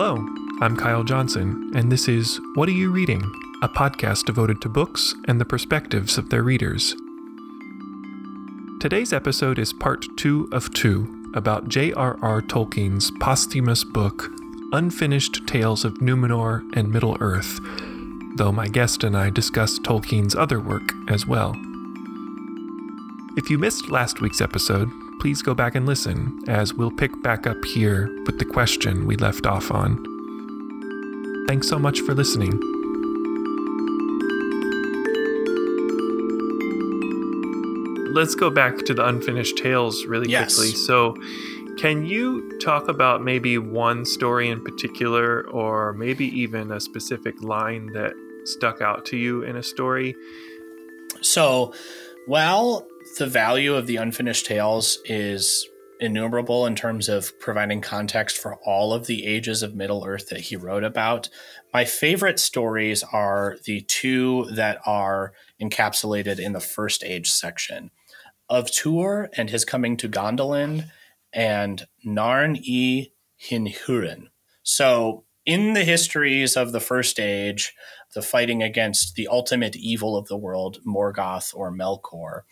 Hello, I'm Kyle Johnson, and this is What Are You Reading? A podcast devoted to books and the perspectives of their readers. Today's episode is part two of two about J.R.R. Tolkien's posthumous book, Unfinished Tales of Numenor and Middle Earth, though my guest and I discuss Tolkien's other work as well. If you missed last week's episode, please go back and listen, as we'll pick back up here with the question we left off on. Thanks so much for listening. Let's go back to the unfinished tales really Yes. quickly. So, can you talk about maybe one story in particular, or maybe even a specific line that stuck out to you in a story? So, while the value of the unfinished tales is innumerable in terms of providing context for all of the ages of Middle Earth that he wrote about, my favorite stories are the two that are encapsulated in the first age section of Tuor and his coming to Gondolin and Narn e Hinhurin. So, in the histories of the first age, the fighting against the ultimate evil of the world, Morgoth or Melkor,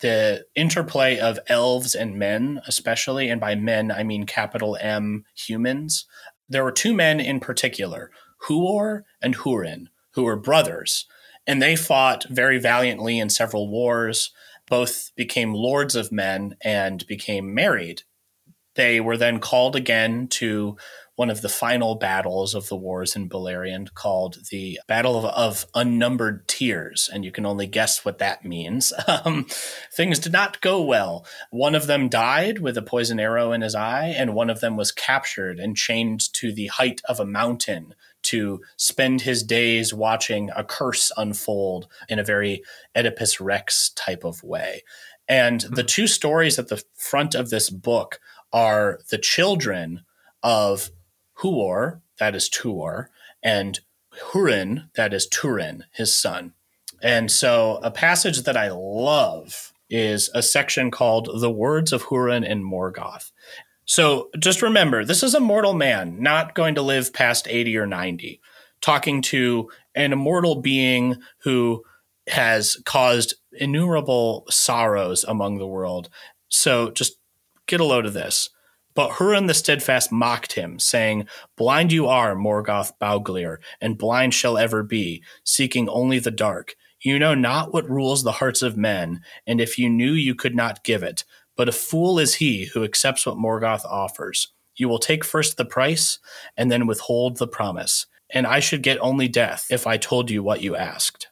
the interplay of elves and men, especially, and by men I mean capital M humans. There were two men in particular, Huor and Hurin, who were brothers, and they fought very valiantly in several wars. Both became lords of men and became married. They were then called again to one of the final battles of the wars in Beleriand called the Battle of, of Unnumbered Tears. And you can only guess what that means. Um, things did not go well. One of them died with a poison arrow in his eye, and one of them was captured and chained to the height of a mountain to spend his days watching a curse unfold in a very Oedipus Rex type of way. And the two stories at the front of this book are the children of Huor, that is Tuor, and Hurin, that is Turin, his son. And so a passage that I love is a section called The Words of Hurin and Morgoth. So just remember, this is a mortal man, not going to live past 80 or 90, talking to an immortal being who has caused innumerable sorrows among the world. So just get a load of this. But Hurin the Steadfast mocked him, saying, Blind you are, Morgoth Bauglir, and blind shall ever be, seeking only the dark. You know not what rules the hearts of men, and if you knew, you could not give it. But a fool is he who accepts what Morgoth offers. You will take first the price, and then withhold the promise. And I should get only death if I told you what you asked.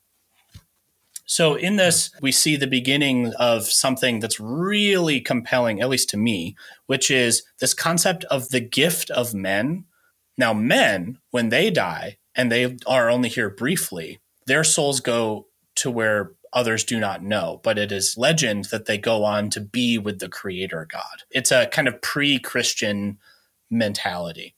So, in this, we see the beginning of something that's really compelling, at least to me, which is this concept of the gift of men. Now, men, when they die, and they are only here briefly, their souls go to where others do not know, but it is legend that they go on to be with the creator God. It's a kind of pre Christian mentality.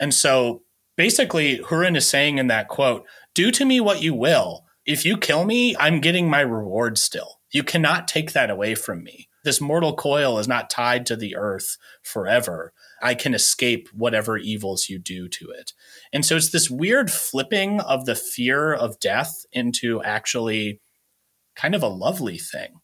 And so basically, Hurin is saying in that quote, Do to me what you will. If you kill me, I'm getting my reward still. You cannot take that away from me. This mortal coil is not tied to the earth forever. I can escape whatever evils you do to it. And so it's this weird flipping of the fear of death into actually kind of a lovely thing.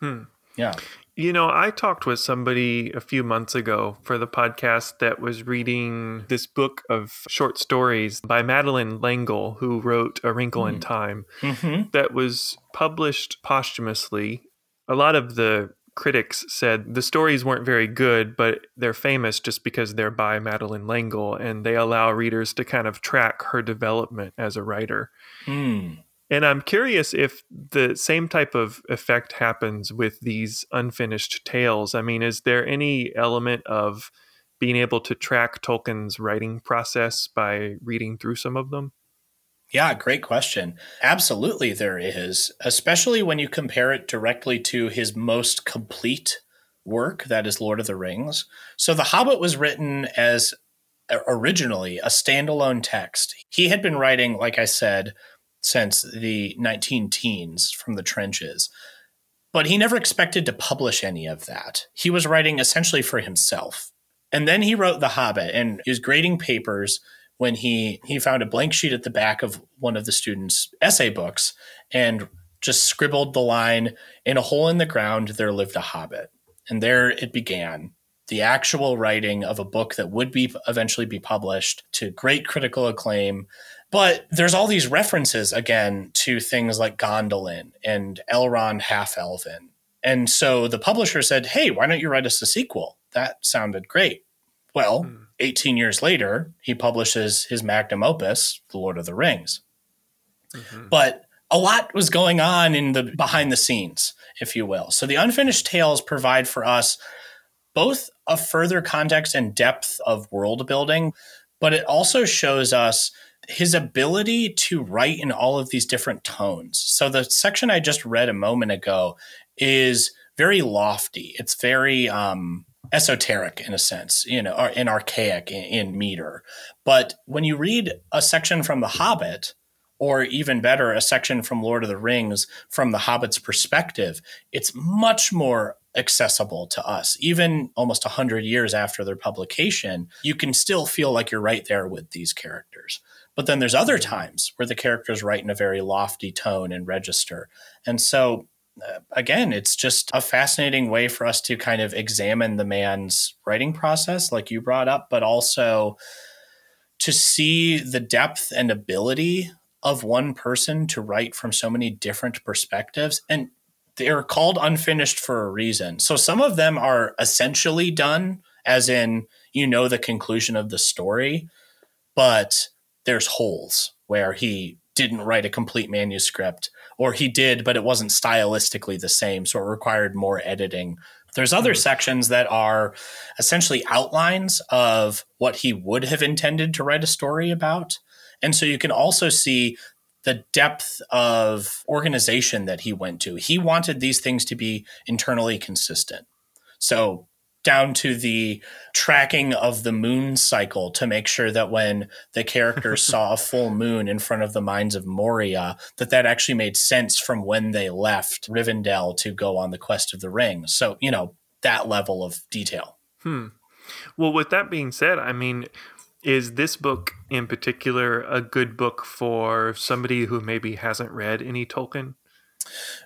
Hmm. Yeah. You know, I talked with somebody a few months ago for the podcast that was reading this book of short stories by Madeleine L'Engle, who wrote A Wrinkle in Time, Mm-hmm. that was published posthumously. A lot of the critics said the stories weren't very good, but they're famous just because they're by Madeleine L'Engle and they allow readers to kind of track her development as a writer. Mm. And I'm curious if the same type of effect happens with these unfinished tales. I mean, is there any element of being able to track Tolkien's writing process by reading through some of them? Yeah, great question. Absolutely, there is, especially when you compare it directly to his most complete work, that is Lord of the Rings. So, The Hobbit was written as uh, originally a standalone text. He had been writing, like I said, since the 19 teens from the trenches. But he never expected to publish any of that. He was writing essentially for himself. And then he wrote The Hobbit and he was grading papers when he he found a blank sheet at the back of one of the students' essay books and just scribbled the line in a hole in the ground there lived a hobbit. And there it began the actual writing of a book that would be eventually be published to great critical acclaim. But there's all these references again to things like Gondolin and Elrond Half Elven. And so the publisher said, Hey, why don't you write us a sequel? That sounded great. Well, hmm. 18 years later, he publishes his magnum opus, The Lord of the Rings. Mm-hmm. But a lot was going on in the behind the scenes, if you will. So the unfinished tales provide for us both a further context and depth of world building, but it also shows us his ability to write in all of these different tones. So the section I just read a moment ago is very lofty. It's very um, esoteric in a sense, you know, in archaic in, in meter. But when you read a section from The Hobbit, or even better, a section from Lord of the Rings from the Hobbit's perspective, it's much more accessible to us. Even almost 100 years after their publication, you can still feel like you're right there with these characters. But then there's other times where the characters write in a very lofty tone and register. And so, uh, again, it's just a fascinating way for us to kind of examine the man's writing process, like you brought up, but also to see the depth and ability of one person to write from so many different perspectives. And they're called unfinished for a reason. So some of them are essentially done, as in, you know, the conclusion of the story, but there's holes where he didn't write a complete manuscript, or he did, but it wasn't stylistically the same. So it required more editing. There's other mm-hmm. sections that are essentially outlines of what he would have intended to write a story about. And so you can also see the depth of organization that he went to. He wanted these things to be internally consistent. So down to the tracking of the moon cycle to make sure that when the characters saw a full moon in front of the mines of Moria, that that actually made sense from when they left Rivendell to go on the quest of the ring. So, you know, that level of detail. Hmm. Well, with that being said, I mean, is this book in particular a good book for somebody who maybe hasn't read any Tolkien?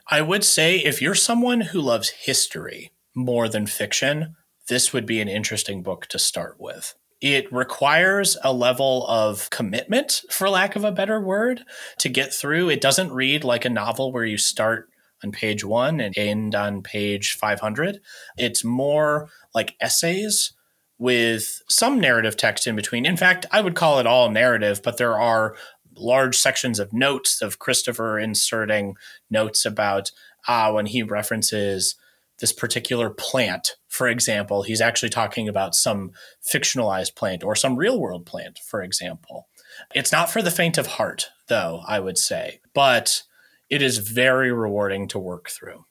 I would say if you're someone who loves history more than fiction, this would be an interesting book to start with. It requires a level of commitment, for lack of a better word, to get through. It doesn't read like a novel where you start on page one and end on page 500. It's more like essays with some narrative text in between. In fact, I would call it all narrative, but there are large sections of notes of Christopher inserting notes about ah, when he references this particular plant, for example, he's actually talking about some fictionalized plant or some real world plant, for example. It's not for the faint of heart, though, I would say, but it is very rewarding to work through.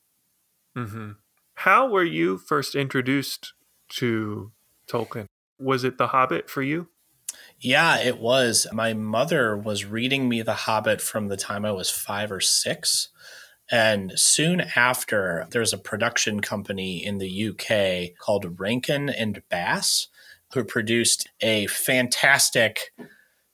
Mm-hmm. How were you first introduced to Tolkien. Was it The Hobbit for you? Yeah, it was. My mother was reading me The Hobbit from the time I was five or six. And soon after, there's a production company in the UK called Rankin and Bass who produced a fantastic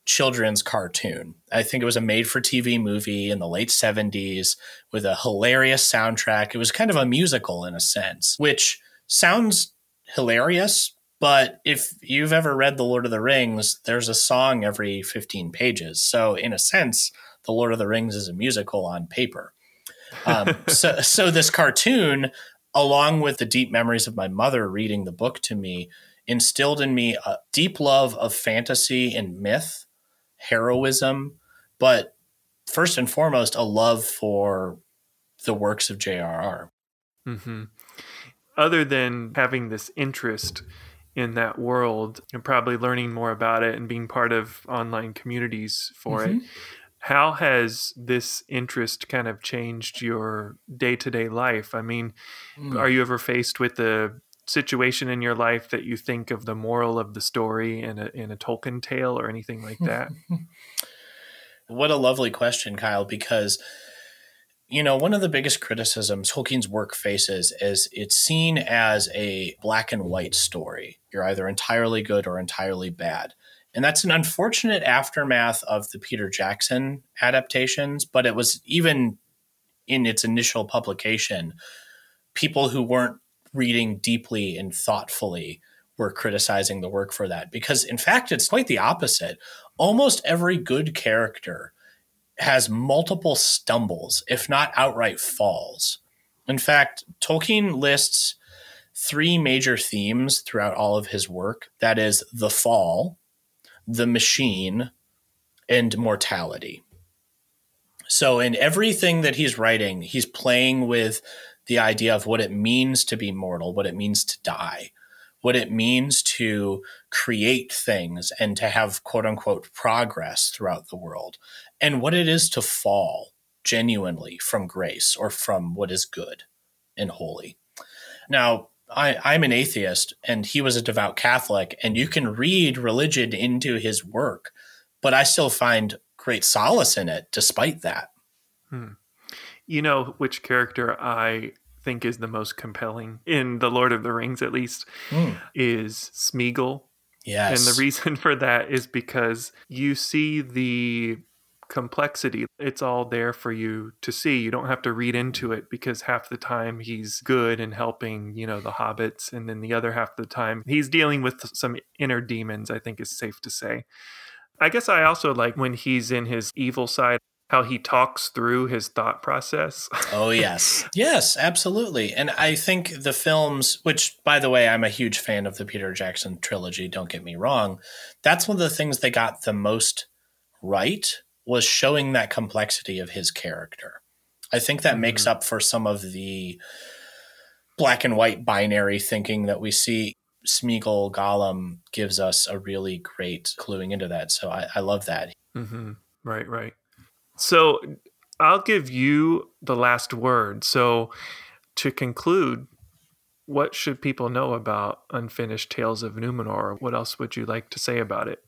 children's cartoon. I think it was a made for TV movie in the late 70s with a hilarious soundtrack. It was kind of a musical in a sense, which sounds hilarious, but if you've ever read The Lord of the Rings, there's a song every 15 pages. So, in a sense, The Lord of the Rings is a musical on paper. Um, so, so this cartoon, along with the deep memories of my mother reading the book to me, instilled in me a deep love of fantasy and myth, heroism, but first and foremost, a love for the works of J.R.R. Mm-hmm. Other than having this interest in that world and probably learning more about it and being part of online communities for mm-hmm. it. How has this interest kind of changed your day to day life? I mean, mm. are you ever faced with the situation in your life that you think of the moral of the story in a, in a Tolkien tale or anything like that? what a lovely question, Kyle, because You know, one of the biggest criticisms Tolkien's work faces is it's seen as a black and white story. You're either entirely good or entirely bad. And that's an unfortunate aftermath of the Peter Jackson adaptations, but it was even in its initial publication, people who weren't reading deeply and thoughtfully were criticizing the work for that. Because in fact, it's quite the opposite. Almost every good character has multiple stumbles, if not outright falls. In fact, Tolkien lists three major themes throughout all of his work that is, the fall, the machine, and mortality. So, in everything that he's writing, he's playing with the idea of what it means to be mortal, what it means to die, what it means to create things and to have quote unquote progress throughout the world, and what it is to fall genuinely from grace or from what is good and holy. Now, I, am an atheist and he was a devout Catholic, and you can read religion into his work, but I still find great solace in it despite that. Hmm. You know which character I think is the most compelling in The Lord of the Rings, at least, hmm. is Smeagol. Yes. And the reason for that is because you see the complexity. It's all there for you to see. You don't have to read into it because half the time he's good and helping, you know, the hobbits. And then the other half of the time he's dealing with some inner demons, I think is safe to say. I guess I also like when he's in his evil side, how he talks through his thought process. oh, yes. Yes, absolutely. And I think the films, which, by the way, I'm a huge fan of the Peter Jackson trilogy, don't get me wrong, that's one of the things they got the most right was showing that complexity of his character. I think that mm-hmm. makes up for some of the black and white binary thinking that we see. Smeagol Gollum gives us a really great cluing into that. So I, I love that. Mm-hmm. Right, right. So I'll give you the last word. So to conclude, what should people know about Unfinished Tales of Numenor? What else would you like to say about it?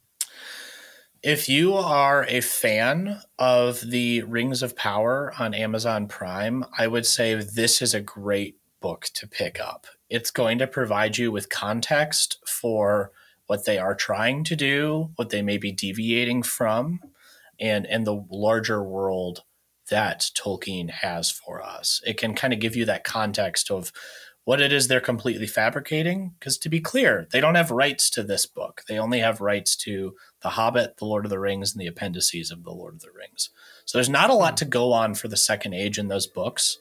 If you are a fan of the Rings of Power on Amazon Prime, I would say this is a great book to pick up. It's going to provide you with context for what they are trying to do, what they may be deviating from, and and the larger world that Tolkien has for us. It can kind of give you that context of what it is they're completely fabricating. Because to be clear, they don't have rights to this book. They only have rights to The Hobbit, The Lord of the Rings, and the appendices of The Lord of the Rings. So there's not a lot to go on for the second age in those books,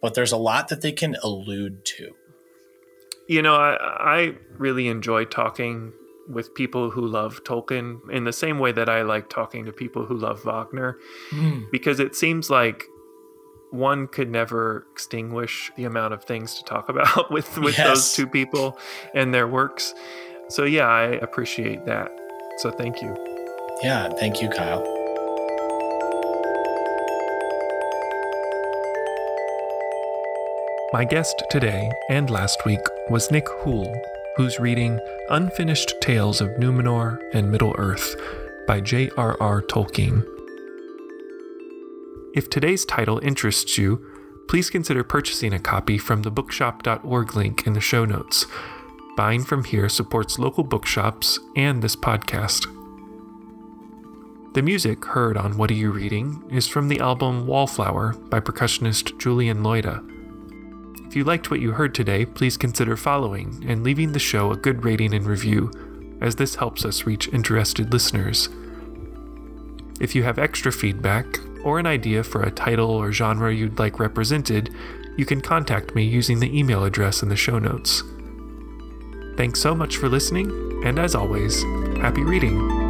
but there's a lot that they can allude to. You know, I, I really enjoy talking with people who love Tolkien in the same way that I like talking to people who love Wagner, mm. because it seems like one could never extinguish the amount of things to talk about with with yes. those two people and their works. So yeah, I appreciate that. So thank you. Yeah, thank you, Kyle. My guest today and last week was Nic Houle, who's reading Unfinished Tales of Numenor and Middle Earth by J.R.R. Tolkien. If today's title interests you, please consider purchasing a copy from the bookshop.org link in the show notes. Buying from here supports local bookshops and this podcast. The music heard on What Are You Reading is from the album Wallflower by percussionist Julian Loida. If you liked what you heard today, please consider following and leaving the show a good rating and review, as this helps us reach interested listeners. If you have extra feedback, or an idea for a title or genre you'd like represented, you can contact me using the email address in the show notes. Thanks so much for listening, and as always, happy reading!